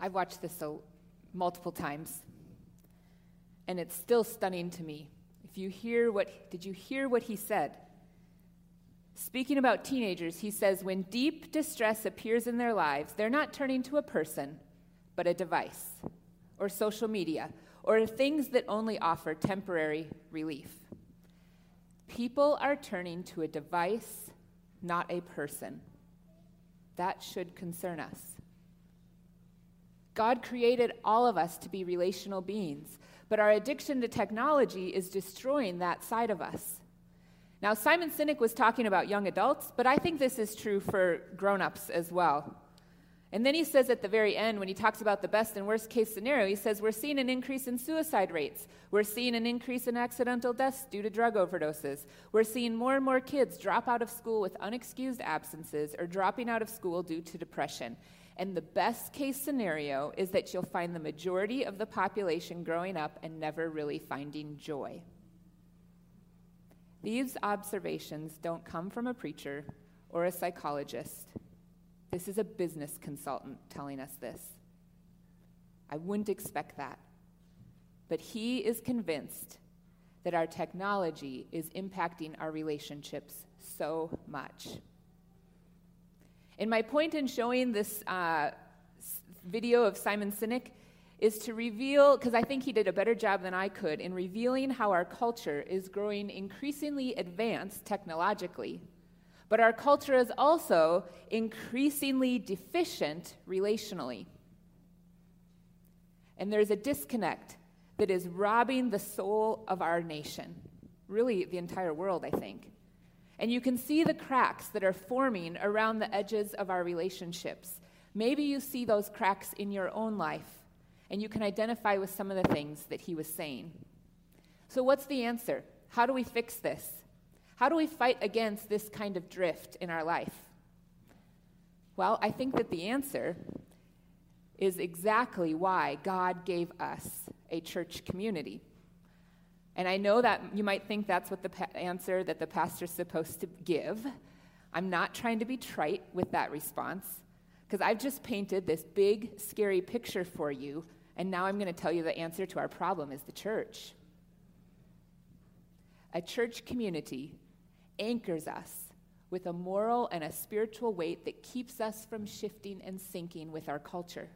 I've watched this so multiple times, and it's still stunning to me. If you hear what, did you hear what he said? Speaking about teenagers, he says, when deep distress appears in their lives, they're not turning to a person, but a device, or social media, or things that only offer temporary relief. People are turning to a device, not a person. That should concern us. God created all of us to be relational beings, but our addiction to technology is destroying that side of us. Now, Simon Sinek was talking about young adults, but I think this is true for grown ups as well. And then he says at the very end, when he talks about the best and worst case scenario, he says, We're seeing an increase in suicide rates. We're seeing an increase in accidental deaths due to drug overdoses. We're seeing more and more kids drop out of school with unexcused absences or dropping out of school due to depression. And the best case scenario is that you'll find the majority of the population growing up and never really finding joy. These observations don't come from a preacher or a psychologist. This is a business consultant telling us this. I wouldn't expect that. But he is convinced that our technology is impacting our relationships so much. And my point in showing this uh, video of Simon Sinek is to reveal, because I think he did a better job than I could in revealing how our culture is growing increasingly advanced technologically, but our culture is also increasingly deficient relationally. And there's a disconnect that is robbing the soul of our nation, really the entire world, I think. And you can see the cracks that are forming around the edges of our relationships. Maybe you see those cracks in your own life, and you can identify with some of the things that he was saying. So, what's the answer? How do we fix this? How do we fight against this kind of drift in our life? Well, I think that the answer is exactly why God gave us a church community. And I know that you might think that's what the pa- answer that the pastor's supposed to give. I'm not trying to be trite with that response because I've just painted this big, scary picture for you, and now I'm going to tell you the answer to our problem is the church. A church community anchors us with a moral and a spiritual weight that keeps us from shifting and sinking with our culture.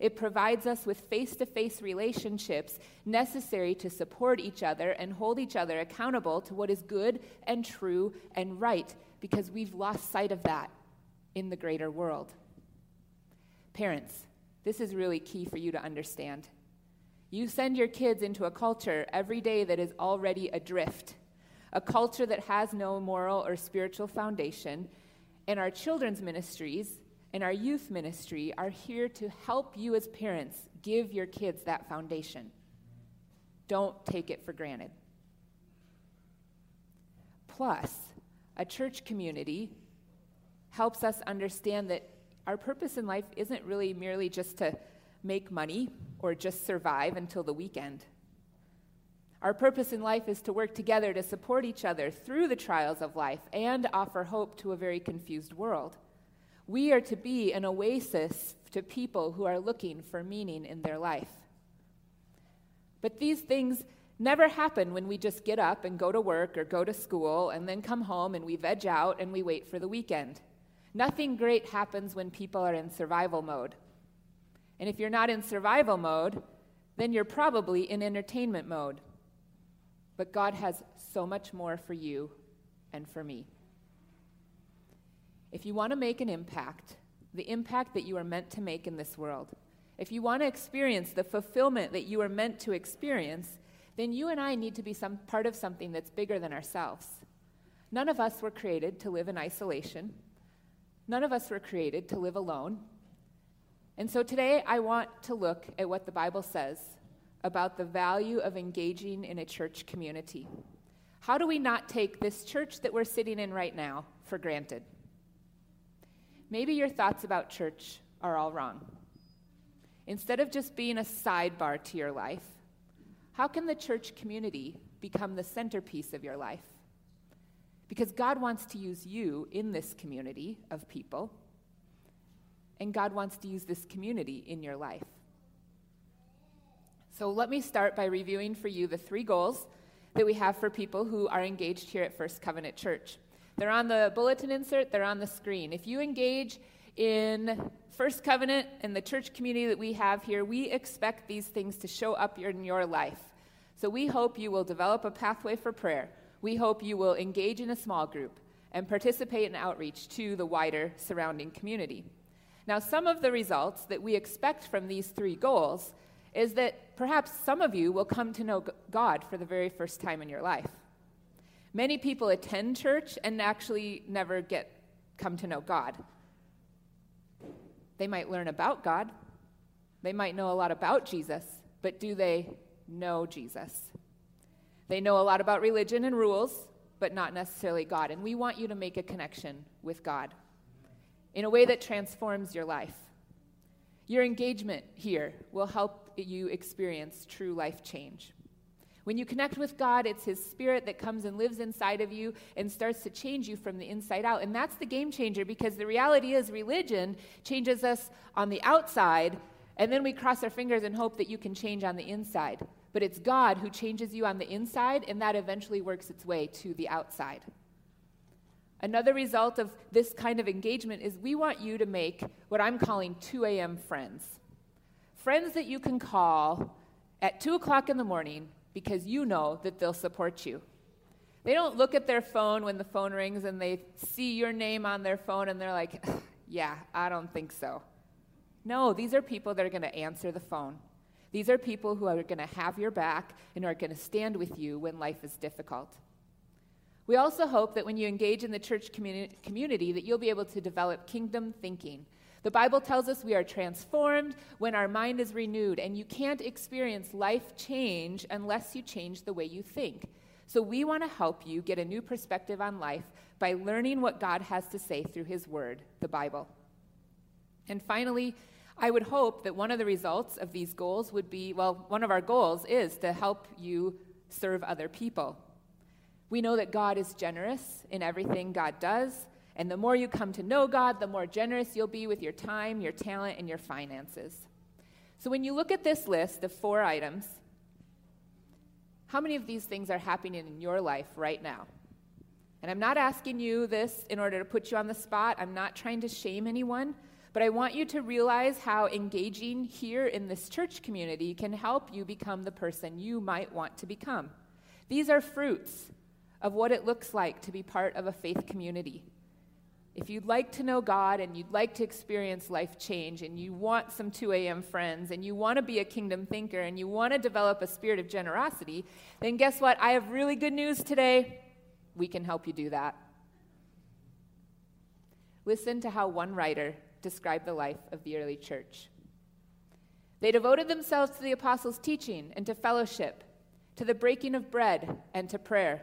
It provides us with face to face relationships necessary to support each other and hold each other accountable to what is good and true and right because we've lost sight of that in the greater world. Parents, this is really key for you to understand. You send your kids into a culture every day that is already adrift, a culture that has no moral or spiritual foundation, and our children's ministries and our youth ministry are here to help you as parents give your kids that foundation. Don't take it for granted. Plus, a church community helps us understand that our purpose in life isn't really merely just to make money or just survive until the weekend. Our purpose in life is to work together to support each other through the trials of life and offer hope to a very confused world. We are to be an oasis to people who are looking for meaning in their life. But these things never happen when we just get up and go to work or go to school and then come home and we veg out and we wait for the weekend. Nothing great happens when people are in survival mode. And if you're not in survival mode, then you're probably in entertainment mode. But God has so much more for you and for me. If you want to make an impact, the impact that you are meant to make in this world, if you want to experience the fulfillment that you are meant to experience, then you and I need to be some part of something that's bigger than ourselves. None of us were created to live in isolation. None of us were created to live alone. And so today I want to look at what the Bible says about the value of engaging in a church community. How do we not take this church that we're sitting in right now for granted? Maybe your thoughts about church are all wrong. Instead of just being a sidebar to your life, how can the church community become the centerpiece of your life? Because God wants to use you in this community of people. And God wants to use this community in your life. So let me start by reviewing for you the three goals that we have for people who are engaged here at First Covenant Church. They're on the bulletin insert, they're on the screen. If you engage in First Covenant and the church community that we have here, we expect these things to show up in your life. So we hope you will develop a pathway for prayer. We hope you will engage in a small group and participate in outreach to the wider surrounding community. Now, some of the results that we expect from these three goals is that perhaps some of you will come to know God for the very first time in your life. Many people attend church and actually never get come to know God. They might learn about God. They might know a lot about Jesus, but do they know Jesus? They know a lot about religion and rules, but not necessarily God. And we want you to make a connection with God in a way that transforms your life. Your engagement here will help you experience true life change. When you connect with God, it's His Spirit that comes and lives inside of you and starts to change you from the inside out. And that's the game changer because the reality is religion changes us on the outside, and then we cross our fingers and hope that you can change on the inside. But it's God who changes you on the inside, and that eventually works its way to the outside. Another result of this kind of engagement is we want you to make what I'm calling 2 a.m. friends. Friends that you can call at 2 o'clock in the morning because you know that they'll support you. They don't look at their phone when the phone rings and they see your name on their phone and they're like, yeah, I don't think so. No, these are people that are going to answer the phone. These are people who are going to have your back and are going to stand with you when life is difficult. We also hope that when you engage in the church communi- community that you'll be able to develop kingdom thinking the Bible tells us we are transformed when our mind is renewed, and you can't experience life change unless you change the way you think. So, we want to help you get a new perspective on life by learning what God has to say through His Word, the Bible. And finally, I would hope that one of the results of these goals would be well, one of our goals is to help you serve other people. We know that God is generous in everything God does, and the more you come to know God, the more generous you'll be with your time, your talent, and your finances. So when you look at this list of four items, how many of these things are happening in your life right now? And I'm not asking you this in order to put you on the spot. I'm not trying to shame anyone. But I want you to realize how engaging here in this church community can help you become the person you might want to become. These are fruits of what it looks like to be part of a faith community. If you'd like to know God and you'd like to experience life change and you want some 2 a.m. friends and you want to be a kingdom thinker and you want to develop a spirit of generosity, then guess what? I have really good news today. We can help you do that. Listen to how one writer described the life of the early church. They devoted themselves to the apostles' teaching and to fellowship, to the breaking of bread and to prayer.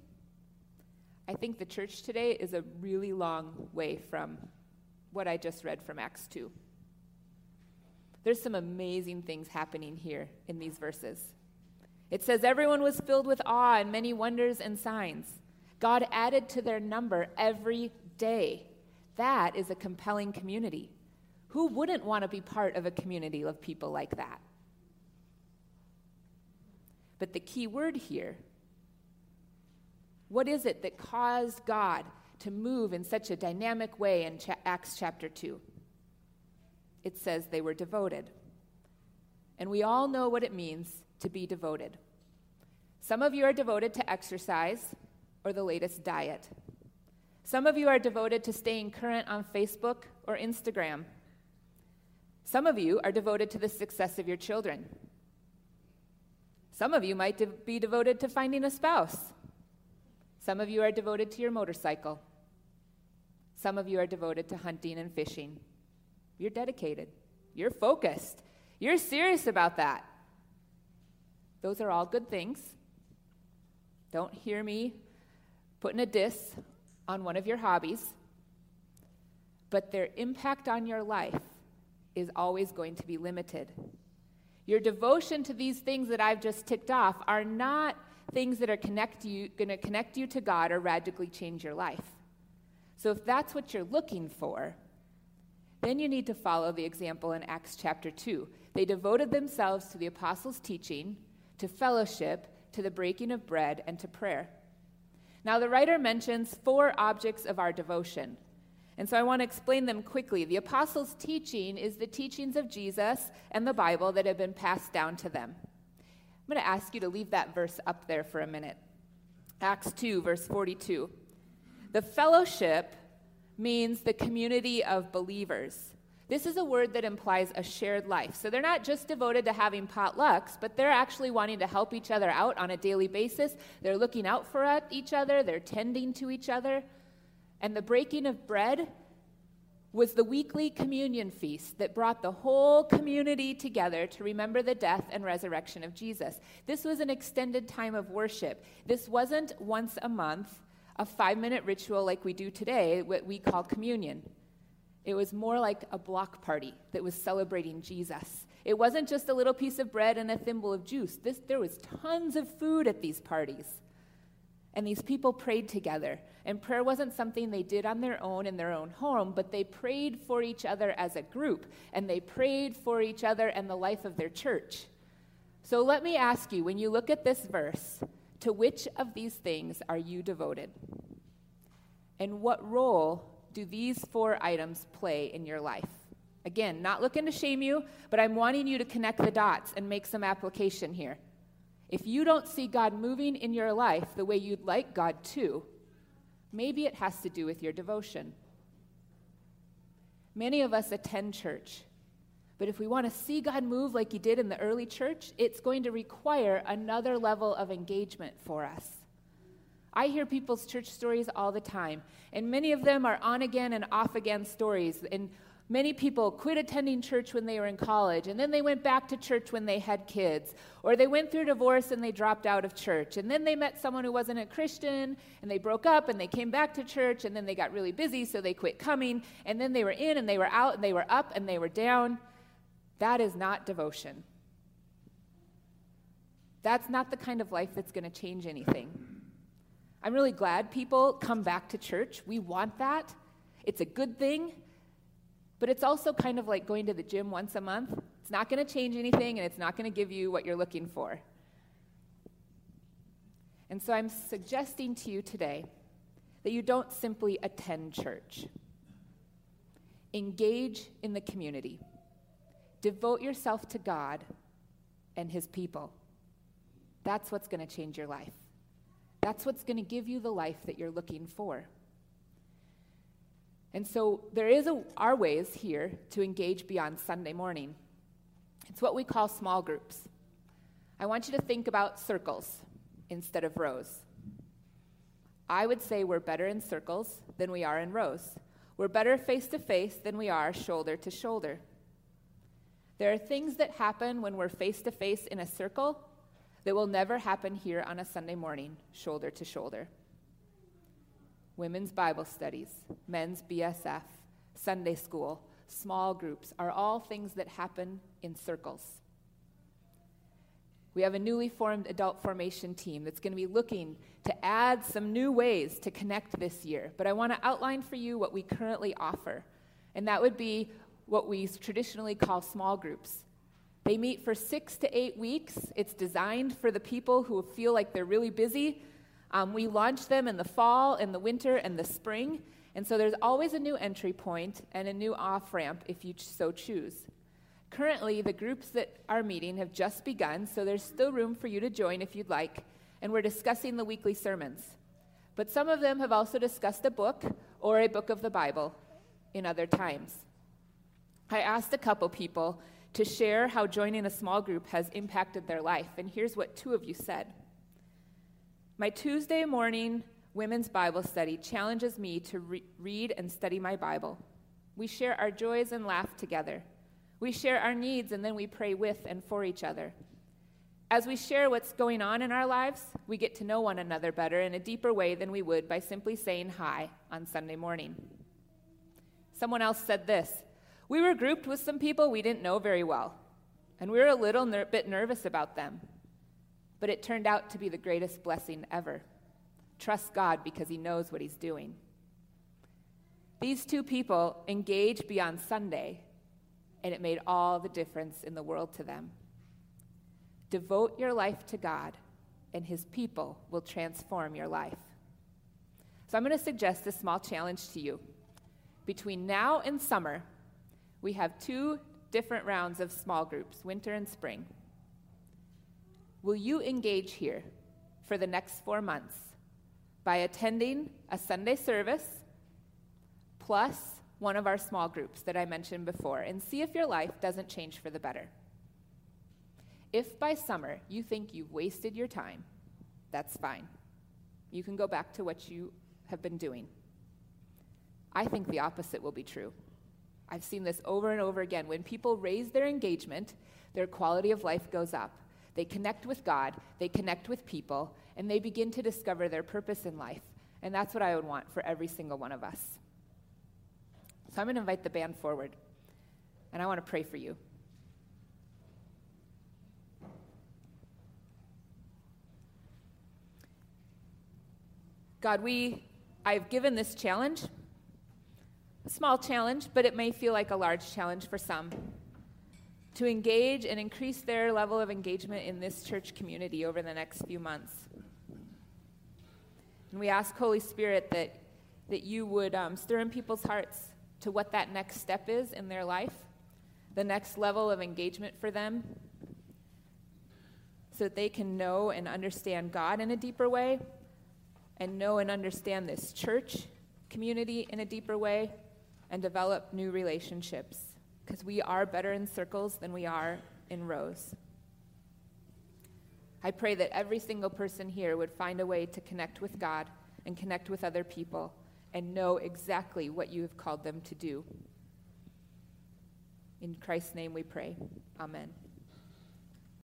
I think the church today is a really long way from what I just read from Acts 2. There's some amazing things happening here in these verses. It says, Everyone was filled with awe and many wonders and signs. God added to their number every day. That is a compelling community. Who wouldn't want to be part of a community of people like that? But the key word here what is it that caused God to move in such a dynamic way in Acts chapter 2? It says they were devoted. And we all know what it means to be devoted. Some of you are devoted to exercise or the latest diet. Some of you are devoted to staying current on Facebook or Instagram. Some of you are devoted to the success of your children. Some of you might de- be devoted to finding a spouse. Some of you are devoted to your motorcycle. Some of you are devoted to hunting and fishing. You're dedicated. You're focused. You're serious about that. Those are all good things. Don't hear me putting a diss on one of your hobbies, but their impact on your life is always going to be limited. Your devotion to these things that I've just ticked off are not things that are connect you, going to connect you to God or radically change your life. So if that's what you're looking for, then you need to follow the example in Acts chapter 2. They devoted themselves to the apostles' teaching, to fellowship, to the breaking of bread, and to prayer. Now, the writer mentions four objects of our devotion. And so I want to explain them quickly. The apostles' teaching is the teachings of Jesus and the Bible that have been passed down to them. I'm going to ask you to leave that verse up there for a minute. Acts 2, verse 42. The fellowship means the community of believers. This is a word that implies a shared life. So they're not just devoted to having potlucks, but they're actually wanting to help each other out on a daily basis. They're looking out for each other, they're tending to each other. And the breaking of bread was the weekly communion feast that brought the whole community together to remember the death and resurrection of Jesus. This was an extended time of worship. This wasn't once a month, a five minute ritual like we do today, what we call communion. It was more like a block party that was celebrating Jesus. It wasn't just a little piece of bread and a thimble of juice. This, there was tons of food at these parties. And these people prayed together. And prayer wasn't something they did on their own in their own home, but they prayed for each other as a group. And they prayed for each other and the life of their church. So let me ask you when you look at this verse, to which of these things are you devoted? And what role do these four items play in your life? Again, not looking to shame you, but I'm wanting you to connect the dots and make some application here. If you don't see God moving in your life the way you'd like God to, maybe it has to do with your devotion. Many of us attend church, but if we want to see God move like He did in the early church, it's going to require another level of engagement for us. I hear people's church stories all the time, and many of them are on again and off again stories. And many people quit attending church when they were in college, and then they went back to church when they had kids, or they went through divorce and they dropped out of church. And then they met someone who wasn't a Christian, and they broke up and they came back to church, and then they got really busy, so they quit coming. And then they were in and they were out and they were up and they were down. That is not devotion. That's not the kind of life that's going to change anything. I'm really glad people come back to church. We want that. It's a good thing. But it's also kind of like going to the gym once a month. It's not going to change anything and it's not going to give you what you're looking for. And so I'm suggesting to you today that you don't simply attend church. Engage in the community. Devote yourself to God and His people. That's what's going to change your life. That's what's going to give you the life that you're looking for. And so there is a, our ways here to engage beyond Sunday morning. It's what we call small groups. I want you to think about circles instead of rows. I would say we're better in circles than we are in rows. We're better face to face than we are shoulder to shoulder. There are things that happen when we're face to face in a circle that will never happen here on a Sunday morning, shoulder to shoulder. Women's Bible studies, men's BSF, Sunday school, small groups are all things that happen in circles. We have a newly formed adult formation team that's going to be looking to add some new ways to connect this year. But I want to outline for you what we currently offer. And that would be what we traditionally call small groups. They meet for six to eight weeks. It's designed for the people who feel like they're really busy. Um, we launch them in the fall, in the winter, and the spring. And so there's always a new entry point and a new off ramp if you so choose. Currently, the groups that are meeting have just begun, so there's still room for you to join if you'd like. And we're discussing the weekly sermons. But some of them have also discussed a book or a book of the Bible in other times. I asked a couple people to share how joining a small group has impacted their life. And here's what two of you said My Tuesday morning women's Bible study challenges me to re- read and study my Bible. We share our joys and laugh together. We share our needs and then we pray with and for each other. As we share what's going on in our lives, we get to know one another better in a deeper way than we would by simply saying hi on Sunday morning. Someone else said this We were grouped with some people we didn't know very well, and we were a little ner- bit nervous about them. But it turned out to be the greatest blessing ever. Trust God because He knows what He's doing. These two people engaged beyond Sunday, and it made all the difference in the world to them. Devote your life to God, and His people will transform your life. So, I'm going to suggest a small challenge to you. Between now and summer, we have two different rounds of small groups, winter and spring. Will you engage here for the next four months by attending a Sunday service plus one of our small groups that I mentioned before and see if your life doesn't change for the better? If by summer you think you've wasted your time, that's fine. You can go back to what you have been doing. I think the opposite will be true. I've seen this over and over again. When people raise their engagement, their quality of life goes up. They connect with God, they connect with people, and they begin to discover their purpose in life. And that's what I would want for every single one of us. So I'm going to invite the band forward, and I want to pray for you. God, we, I've given this challenge, a small challenge, but it may feel like a large challenge for some, to engage and increase their level of engagement in this church community over the next few months. And we ask, Holy Spirit, that, that you would um, stir in people's hearts to what that next step is in their life, the next level of engagement for them, so that they can know and understand God in a deeper way and know and understand this church community in a deeper way and develop new relationships because we are better in circles than we are in rows. I pray that every single person here would find a way to connect with God and connect with other people and know exactly what you have called them to do. In Christ's name we pray. Amen.